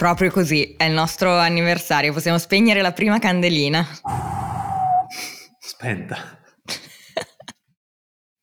Proprio così, è il nostro anniversario, possiamo spegnere la prima candelina. Spenta.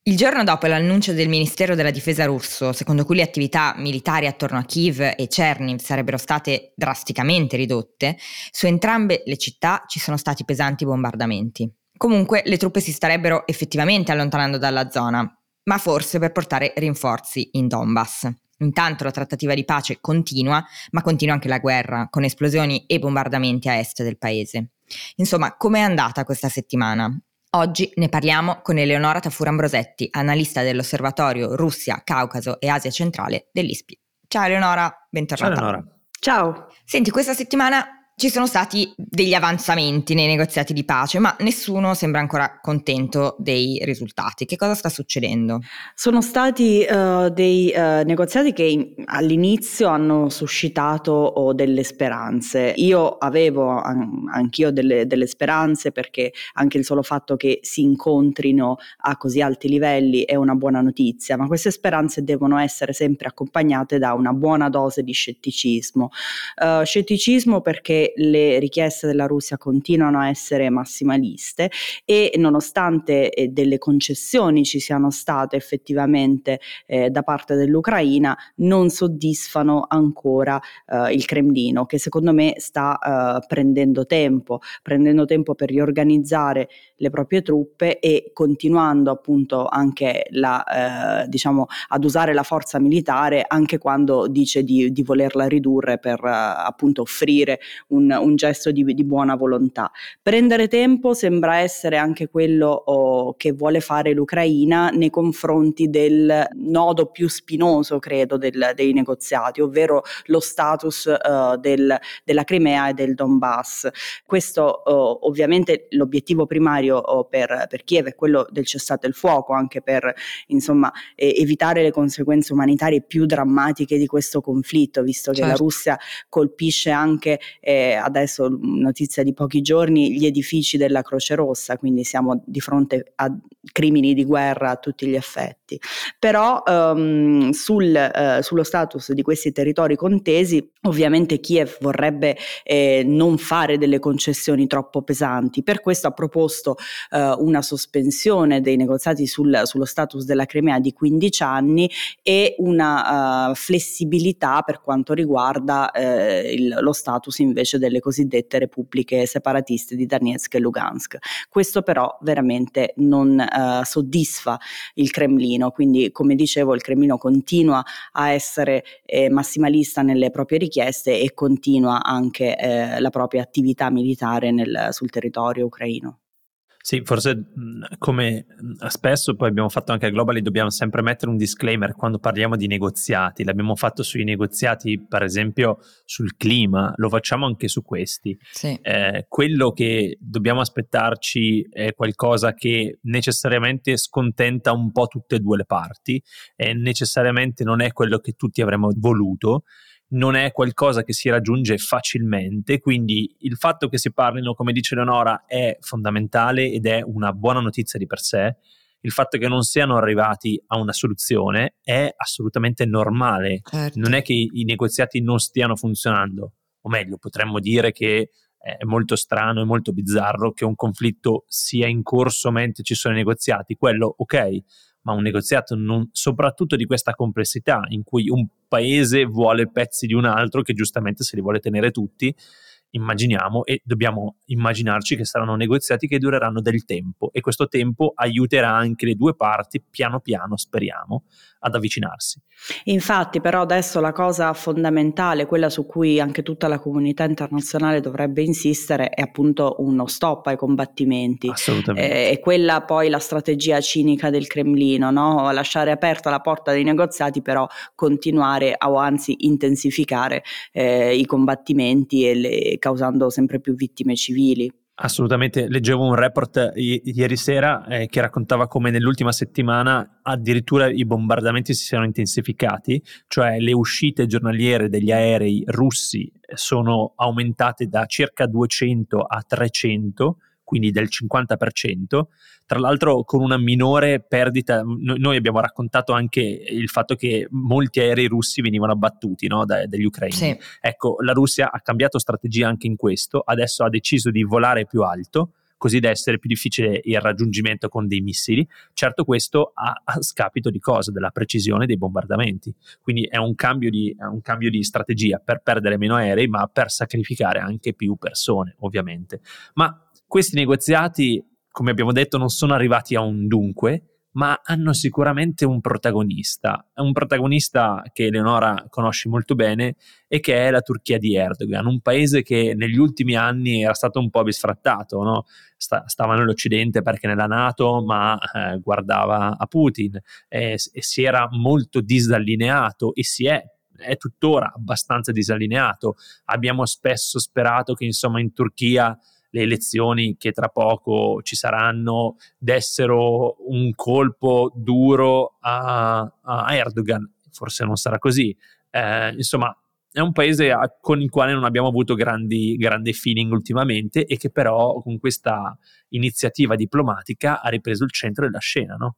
Il giorno dopo l'annuncio del Ministero della Difesa russo, secondo cui le attività militari attorno a Kiev e Cherniv sarebbero state drasticamente ridotte, su entrambe le città ci sono stati pesanti bombardamenti. Comunque le truppe si starebbero effettivamente allontanando dalla zona, ma forse per portare rinforzi in Donbass. Intanto la trattativa di pace continua, ma continua anche la guerra, con esplosioni e bombardamenti a est del paese. Insomma, com'è andata questa settimana? Oggi ne parliamo con Eleonora Tafur-Ambrosetti, analista dell'Osservatorio Russia, Caucaso e Asia Centrale dell'ISPI. Ciao Eleonora, bentornata. Ciao Eleonora. Ciao. Senti, questa settimana ci sono stati degli avanzamenti nei negoziati di pace, ma nessuno sembra ancora contento dei risultati. Che cosa sta succedendo? Sono stati uh, dei uh, negoziati che in, all'inizio hanno suscitato oh, delle speranze. Io avevo an- anch'io delle, delle, speranze perché anche il solo fatto che si incontrino a così alti livelli è una buona notizia, ma queste speranze devono essere sempre accompagnate da una buona dose di scetticismo. Uh, scetticismo perché le richieste della Russia continuano a essere massimaliste e nonostante eh, delle concessioni ci siano state effettivamente eh, da parte dell'Ucraina, non soddisfano ancora eh, il Cremlino che secondo me sta eh, prendendo tempo, prendendo tempo per riorganizzare le proprie truppe e continuando appunto anche la, eh, diciamo, ad usare la forza militare anche quando dice di, di volerla ridurre per eh, appunto offrire un, un gesto di, di, buona volontà. Prendere tempo sembra essere anche quello oh, che vuole fare l'Ucraina nei confronti del nodo più spinoso, credo, del, dei negoziati, ovvero lo status uh, del, della Crimea e del Donbass. Questo uh, ovviamente l'obiettivo primario uh, per, per, Kiev è quello del cessate il fuoco, anche per insomma, eh, evitare le conseguenze umanitarie più drammatiche di questo conflitto, visto che certo. la Russia colpisce anche eh, adesso notizia di pochi giorni, gli edifici della Croce Rossa, quindi siamo di fronte a crimini di guerra a tutti gli effetti. Però um, sul, uh, sullo status di questi territori contesi, ovviamente Kiev vorrebbe eh, non fare delle concessioni troppo pesanti, per questo ha proposto uh, una sospensione dei negoziati sul, sullo status della Crimea di 15 anni e una uh, flessibilità per quanto riguarda il, lo status invece invece delle cosiddette repubbliche separatiste di Donetsk e Lugansk. Questo però veramente non eh, soddisfa il Cremlino, quindi come dicevo il Cremlino continua a essere eh, massimalista nelle proprie richieste e continua anche eh, la propria attività militare nel, sul territorio ucraino. Sì, forse come spesso poi abbiamo fatto anche a Globally, dobbiamo sempre mettere un disclaimer quando parliamo di negoziati. L'abbiamo fatto sui negoziati, per esempio, sul clima, lo facciamo anche su questi. Sì. Eh, quello che dobbiamo aspettarci è qualcosa che necessariamente scontenta un po' tutte e due le parti e necessariamente non è quello che tutti avremmo voluto non è qualcosa che si raggiunge facilmente, quindi il fatto che si parlino, come dice Leonora, è fondamentale ed è una buona notizia di per sé. Il fatto che non siano arrivati a una soluzione è assolutamente normale. Certo. Non è che i, i negoziati non stiano funzionando, o meglio, potremmo dire che è molto strano e molto bizzarro che un conflitto sia in corso mentre ci sono i negoziati. Quello, ok, ma un negoziato non, soprattutto di questa complessità in cui un paese vuole pezzi di un altro che giustamente se li vuole tenere tutti immaginiamo e dobbiamo immaginarci che saranno negoziati che dureranno del tempo e questo tempo aiuterà anche le due parti piano piano, speriamo, ad avvicinarsi. Infatti però adesso la cosa fondamentale, quella su cui anche tutta la comunità internazionale dovrebbe insistere è appunto uno stop ai combattimenti. Assolutamente. Eh, e quella poi la strategia cinica del Cremlino, no? lasciare aperta la porta dei negoziati però continuare o anzi intensificare eh, i combattimenti e le causando sempre più vittime civili. Assolutamente, leggevo un report i- ieri sera eh, che raccontava come nell'ultima settimana addirittura i bombardamenti si siano intensificati, cioè le uscite giornaliere degli aerei russi sono aumentate da circa 200 a 300 quindi del 50%, tra l'altro con una minore perdita. Noi abbiamo raccontato anche il fatto che molti aerei russi venivano abbattuti no, dagli ucraini. Sì. Ecco, la Russia ha cambiato strategia anche in questo, adesso ha deciso di volare più alto così da essere più difficile il raggiungimento con dei missili. Certo questo a, a scapito di cosa? Della precisione dei bombardamenti. Quindi è un cambio di, un cambio di strategia per perdere meno aerei, ma per sacrificare anche più persone, ovviamente. Ma questi negoziati, come abbiamo detto, non sono arrivati a un dunque, ma hanno sicuramente un protagonista, un protagonista che Eleonora conosce molto bene e che è la Turchia di Erdogan, un paese che negli ultimi anni era stato un po' bisfrattato, no? Sta, stava nell'Occidente perché nella Nato, ma eh, guardava a Putin e, e si era molto disallineato e si è è tuttora abbastanza disallineato. Abbiamo spesso sperato che insomma in Turchia le elezioni che tra poco ci saranno dessero un colpo duro a, a Erdogan. Forse non sarà così. Eh, insomma, è un paese con il quale non abbiamo avuto grandi, grandi feeling ultimamente e che però con questa iniziativa diplomatica ha ripreso il centro della scena, no?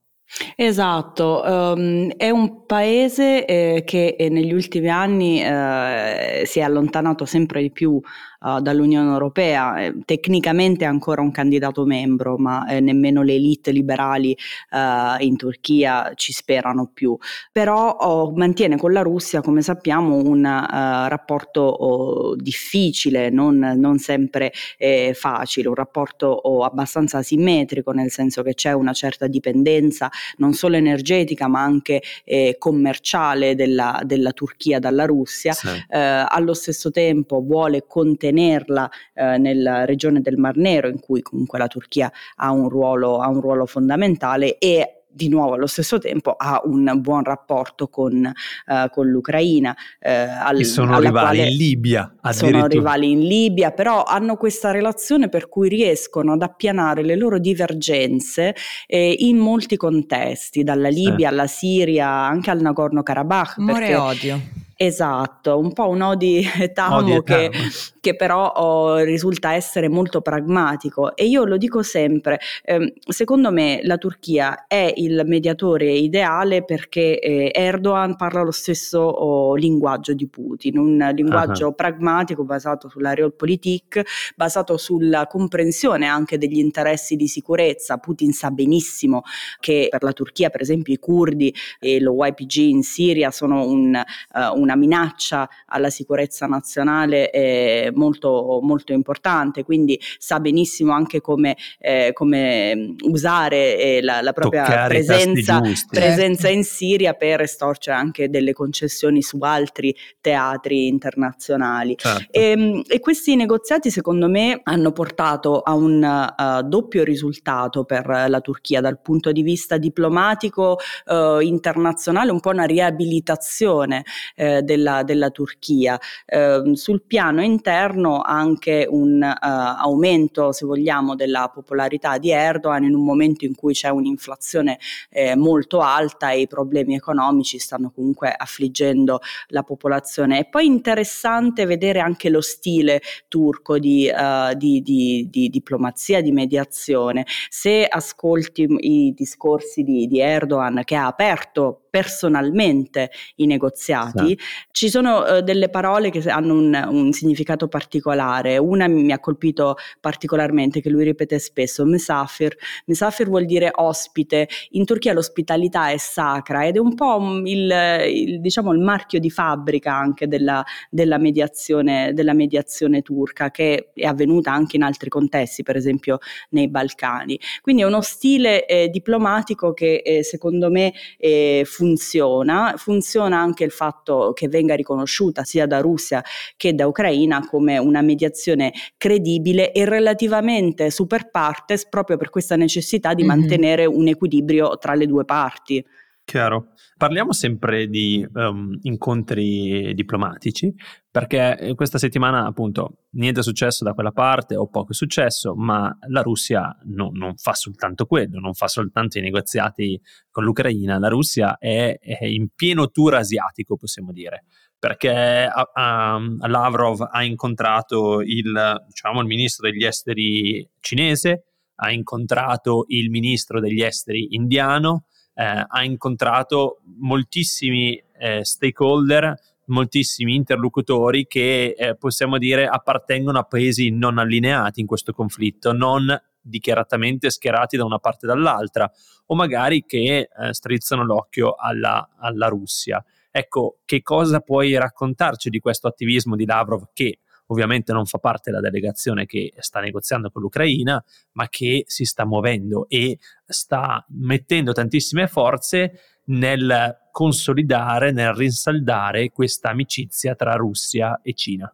Esatto, um, è un paese eh, che eh, negli ultimi anni eh, si è allontanato sempre di più uh, dall'Unione Europea, eh, tecnicamente è ancora un candidato membro, ma eh, nemmeno le elite liberali uh, in Turchia ci sperano più. Però oh, mantiene con la Russia, come sappiamo, un uh, rapporto oh, difficile, non, non sempre eh, facile, un rapporto oh, abbastanza asimmetrico, nel senso che c'è una certa dipendenza non solo energetica ma anche commerciale della, della, Turchia dalla Russia. Sì. Allo stesso tempo vuole contenere tenerla eh, nella regione del Mar Nero, in cui comunque la Turchia ha un ruolo, ha un ruolo fondamentale e di nuovo allo stesso tempo ha un buon rapporto con, uh, con l'Ucraina. Uh, al, sono rivali in Libia. Sono rivali in Libia, però hanno questa relazione per cui riescono ad appianare le loro divergenze eh, in molti contesti, dalla Libia sì. alla Siria, anche al Nagorno-Karabakh. Amore e odio. Esatto, un po' un odi tamo che, che, però oh, risulta essere molto pragmatico e io lo dico sempre, eh, secondo me la Turchia è il mediatore ideale perché eh, Erdogan parla lo stesso oh, linguaggio di Putin, un linguaggio uh-huh. pragmatico basato sulla realpolitik, basato sulla comprensione anche degli interessi di sicurezza. Putin sa benissimo che per la Turchia, per esempio, i curdi e lo YPG in Siria sono un, uh, un una minaccia alla sicurezza nazionale eh, molto, molto importante, quindi sa benissimo anche come, eh, come mm, usare eh, la, la, propria presenza, presenza certo. in Siria per estorcere anche delle concessioni su altri teatri internazionali. Certo. E, ehm, e, questi negoziati secondo me hanno portato a un uh, doppio risultato per la Turchia dal punto di vista diplomatico uh, internazionale, un po' una riabilitazione eh, della, della, Turchia. Eh, sul piano interno anche un uh, aumento, se vogliamo, della popolarità di Erdogan in un momento in cui c'è un'inflazione eh, molto alta e i problemi economici stanno comunque affliggendo la popolazione. E poi interessante vedere anche lo stile turco di, uh, di, di, di diplomazia, di mediazione. Se ascolti i discorsi di, di Erdogan che ha aperto personalmente i negoziati, sì. ci sono uh, delle parole che hanno un, un, significato particolare. Una mi ha colpito particolarmente, che lui ripete spesso, Mesafir. Mesafir vuol dire ospite. In Turchia l'ospitalità è sacra ed è un po' il, il, diciamo, il marchio di fabbrica anche della, della, mediazione, della mediazione turca, che è avvenuta anche in altri contesti, per esempio nei Balcani. Quindi è uno stile eh, diplomatico che eh, secondo me eh, funziona, funziona anche il fatto che venga riconosciuta sia da Russia che da Ucraina come una mediazione credibile e relativamente super partes proprio per questa necessità di mm-hmm. mantenere un equilibrio tra le due parti. Chiaro. Parliamo sempre di um, incontri diplomatici, perché eh, questa settimana appunto niente è successo da quella parte o poco è successo, ma la Russia no, non fa soltanto quello, non fa soltanto i negoziati con l'Ucraina, la Russia è, è in pieno tour asiatico, possiamo dire, perché a, Lavrov ha incontrato il, diciamo, il ministro degli esteri cinese, ha incontrato il ministro degli esteri indiano, eh, ha incontrato moltissimi eh, stakeholder, moltissimi interlocutori che eh, possiamo dire appartengono a paesi non allineati in questo conflitto, non dichiaratamente schierati da una parte o dall'altra, o magari che eh, strizzano l'occhio alla, alla Russia. Ecco, che cosa puoi raccontarci di questo attivismo di Lavrov che ovviamente non fa parte della delegazione che sta negoziando con l'Ucraina, ma che si sta muovendo e sta mettendo tantissime forze nel consolidare, nel rinsaldare questa amicizia tra Russia e Cina.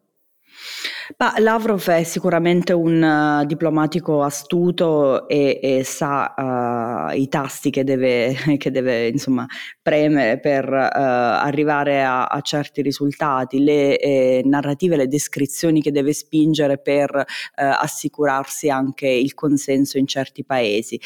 Ma Lavrov è sicuramente un uh, diplomatico astuto e, e sa uh, i tasti che deve, che deve insomma, premere per uh, arrivare a, a, certi risultati, le eh, narrative, le descrizioni che deve spingere per assicurarsi anche il consenso in certi paesi.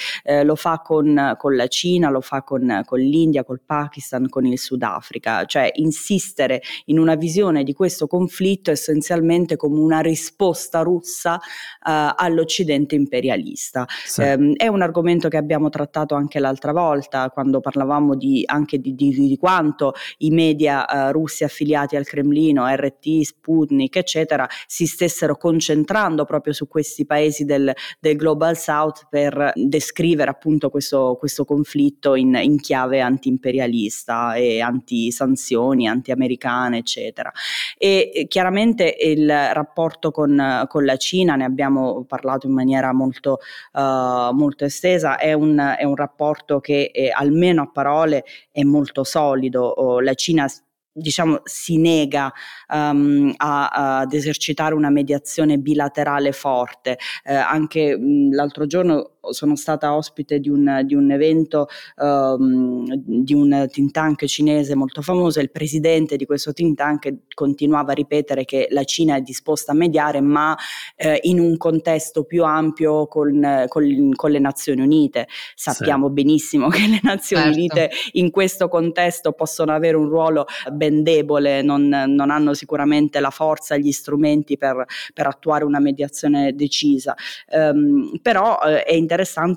Lo fa con, con, la Cina, lo fa con, con l'India, col Pakistan, con il Sudafrica, cioè insistere in una visione di questo conflitto essenzialmente come un una risposta russa uh, all'Occidente imperialista. Sì. Um, è un argomento che abbiamo trattato anche l'altra volta quando parlavamo di, anche di, di, di quanto i media uh, russi affiliati al Cremlino, RT, Sputnik, eccetera, si stessero concentrando proprio su questi paesi del, del Global South per descrivere appunto questo, questo conflitto in, in chiave anti-imperialista e anti-sanzioni, anti-americane, eccetera. E, e chiaramente il rapporto con, con, la Cina, ne abbiamo parlato in maniera molto, uh, molto estesa, è un, è un, rapporto che è, almeno a parole è molto solido. Oh, la Cina diciamo, si nega um, a, ad esercitare una mediazione bilaterale forte. Eh, anche mh, l'altro giorno sono stata ospite di un, di un evento um, di un think tank cinese molto famoso il presidente di questo think tank continuava a ripetere che la Cina è disposta a mediare ma eh, in un contesto più ampio con, con, con le Nazioni Unite. Sappiamo sì. benissimo che le Nazioni certo. Unite in questo contesto possono avere un ruolo ben debole, non, non hanno sicuramente la forza e gli strumenti per, per attuare una mediazione decisa. Um, però eh, è interessante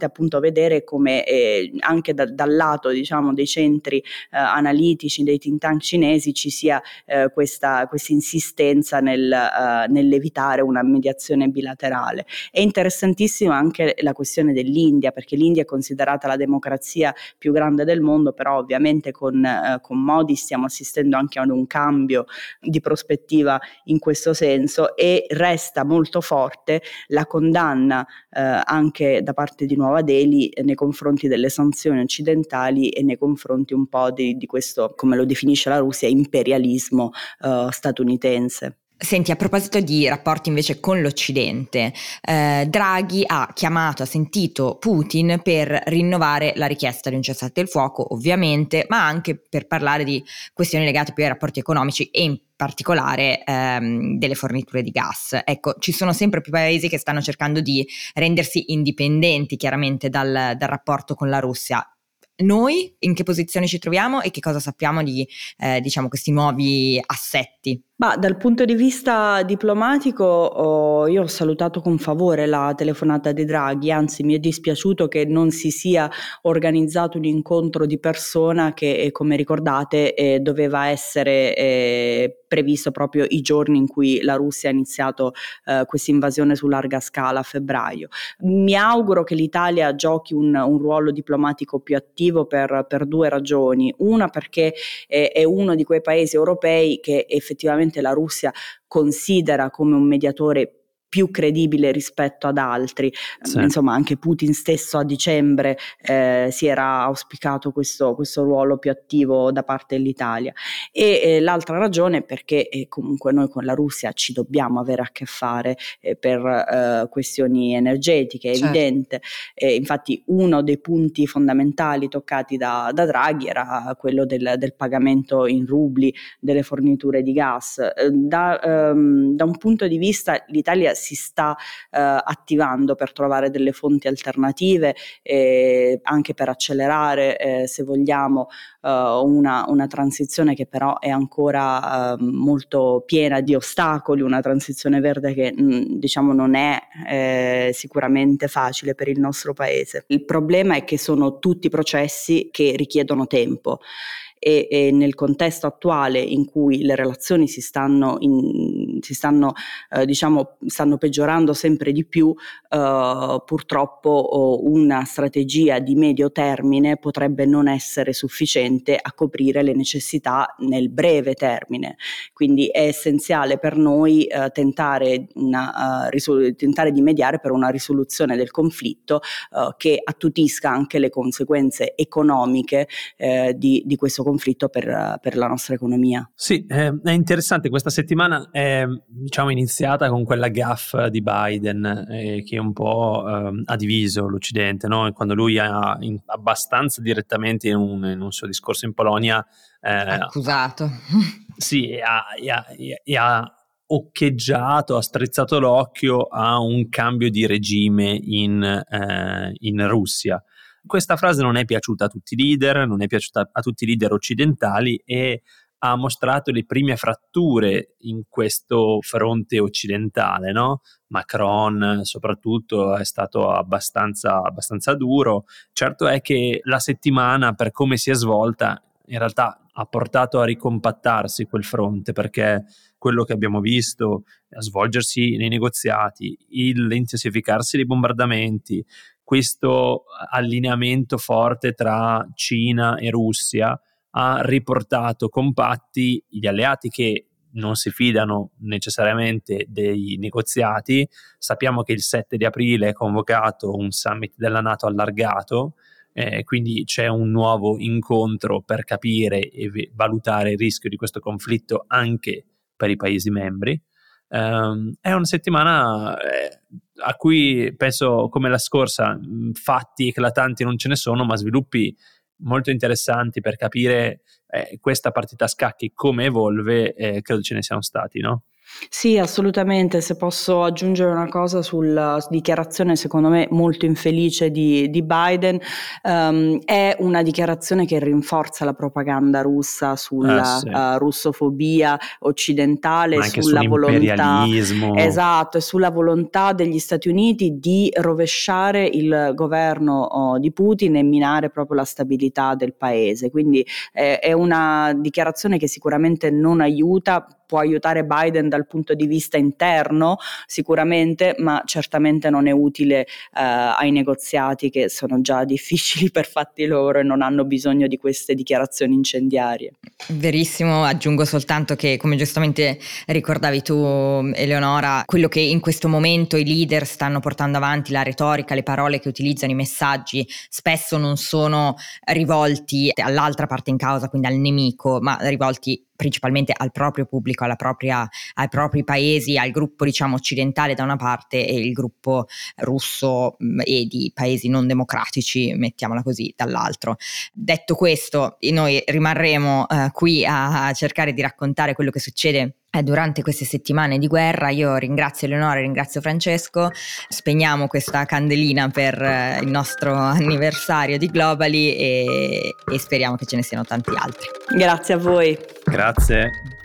appunto vedere come eh, anche da, dal lato diciamo, dei centri eh, analitici, dei think tank cinesi ci sia eh, questa, insistenza nel, eh, nell'evitare una mediazione bilaterale. È interessantissima anche la questione dell'India, perché l'India è considerata la democrazia più grande del mondo, però ovviamente con, eh, con Modi stiamo assistendo anche a un cambio di prospettiva in questo senso e resta molto forte la condanna eh, anche da parte parte di Nuova Delhi nei confronti delle sanzioni occidentali e nei confronti un po' di, di questo, come lo definisce la Russia, imperialismo uh, statunitense. Senti, a proposito di rapporti invece con l'Occidente, eh, Draghi ha chiamato, ha sentito Putin per rinnovare la richiesta di un cessate il fuoco, ovviamente, ma anche per parlare di questioni legate più ai rapporti economici e in particolare ehm, delle forniture di gas. Ecco, ci sono sempre più paesi che stanno cercando di rendersi indipendenti chiaramente dal, dal rapporto con la Russia noi in che posizione ci troviamo e che cosa sappiamo di eh, diciamo, questi nuovi assetti? Ma dal punto di vista diplomatico oh, io ho salutato con favore la telefonata di Draghi, anzi mi è dispiaciuto che non si sia organizzato un incontro di persona che, eh, come ricordate, eh, doveva essere eh, previsto proprio i giorni in cui la Russia ha iniziato eh, questa invasione su larga scala a febbraio. Mi auguro che l'Italia giochi un, un ruolo diplomatico più attivo per, per due ragioni. Una perché è, è uno di quei paesi europei che effettivamente la Russia considera come un mediatore più credibile rispetto ad altri. Sì. Insomma, anche Putin stesso a dicembre eh, si era auspicato questo, questo, ruolo più attivo da parte dell'Italia. E eh, l'altra ragione è perché eh, comunque noi con la Russia ci dobbiamo avere a che fare eh, per eh, questioni energetiche, è certo. evidente. infatti uno dei punti fondamentali toccati da, da Draghi era quello del, del, pagamento in rubli delle forniture di gas. Da, ehm, da un punto di vista l'Italia si sta eh, attivando per trovare delle fonti alternative e anche per accelerare, eh, se vogliamo, eh, una, una, transizione che però è ancora ehm, molto piena di ostacoli, una transizione verde che mh, mm, diciamo non è eh, sicuramente facile per il nostro paese. Il problema è che sono tutti processi che richiedono tempo e, e nel contesto attuale in cui le relazioni si stanno, in, si stanno, eh, diciamo, stanno peggiorando sempre di più, eh, purtroppo una strategia di medio termine potrebbe non essere sufficiente a coprire le necessità nel breve termine. Quindi è essenziale per noi eh, tentare, una, uh, risol- tentare, di mediare per una risoluzione del conflitto uh, che attutisca anche le conseguenze economiche eh, di, di questo conflitto conflitto per, per la nostra economia. Sì, eh, è interessante, questa settimana è diciamo, iniziata con quella gaffa di Biden eh, che un po' eh, ha diviso l'Occidente, no? quando lui ha in, abbastanza direttamente in un, in un, suo discorso in Polonia... Eh, Accusato. Sì, e ha, e ha, e ha occheggiato, ha strizzato l'occhio a un cambio di regime in, eh, in Russia. Questa frase non è piaciuta a tutti i leader, non è piaciuta a tutti i leader occidentali e ha mostrato le prime fratture in questo fronte occidentale. No? Macron soprattutto è stato abbastanza, abbastanza duro. Certo è che la settimana, per come si è svolta, in realtà ha portato a ricompattarsi quel fronte perché quello che abbiamo visto a svolgersi nei negoziati, l'intensificarsi dei bombardamenti, questo allineamento forte tra Cina e Russia ha riportato compatti gli alleati che non si fidano necessariamente dei negoziati. Sappiamo che il 7 di aprile è convocato un summit della Nato allargato, eh, quindi c'è un nuovo incontro per capire e valutare il rischio di questo conflitto anche per i Paesi membri. Um, è una settimana eh, a cui penso come la scorsa, fatti eclatanti non ce ne sono, ma sviluppi molto interessanti per capire eh, questa partita a scacchi come evolve, eh, credo ce ne siano stati, no? Sì, assolutamente. Se posso aggiungere una cosa sulla dichiarazione, secondo me, molto infelice di, di Biden, um, è una dichiarazione che rinforza la propaganda russa sulla eh, sì. uh, russofobia occidentale, sulla volontà esatto, e sulla volontà degli Stati Uniti di rovesciare il governo oh, di Putin e minare proprio la stabilità del paese. Quindi eh, è una dichiarazione che sicuramente non aiuta può aiutare Biden dal punto di vista interno sicuramente, ma certamente non è utile eh, ai negoziati che sono già difficili per fatti loro e non hanno bisogno di queste dichiarazioni incendiarie. Verissimo, aggiungo soltanto che come giustamente ricordavi tu Eleonora, quello che in questo momento i leader stanno portando avanti, la retorica, le parole che utilizzano, i messaggi, spesso non sono rivolti all'altra parte in causa, quindi al nemico, ma rivolti principalmente al proprio pubblico, propria, ai propri paesi, al gruppo diciamo occidentale da una parte e il gruppo russo mm, e di paesi non democratici, mettiamola così, dall'altro. Detto questo, noi rimarremo eh, qui a cercare di raccontare quello che succede eh, durante queste settimane di guerra. Io ringrazio Eleonora, ringrazio Francesco, spegniamo questa candelina per eh, il nostro anniversario di Globally e, e speriamo che ce ne siano tanti altri. Grazie a voi. Grazie.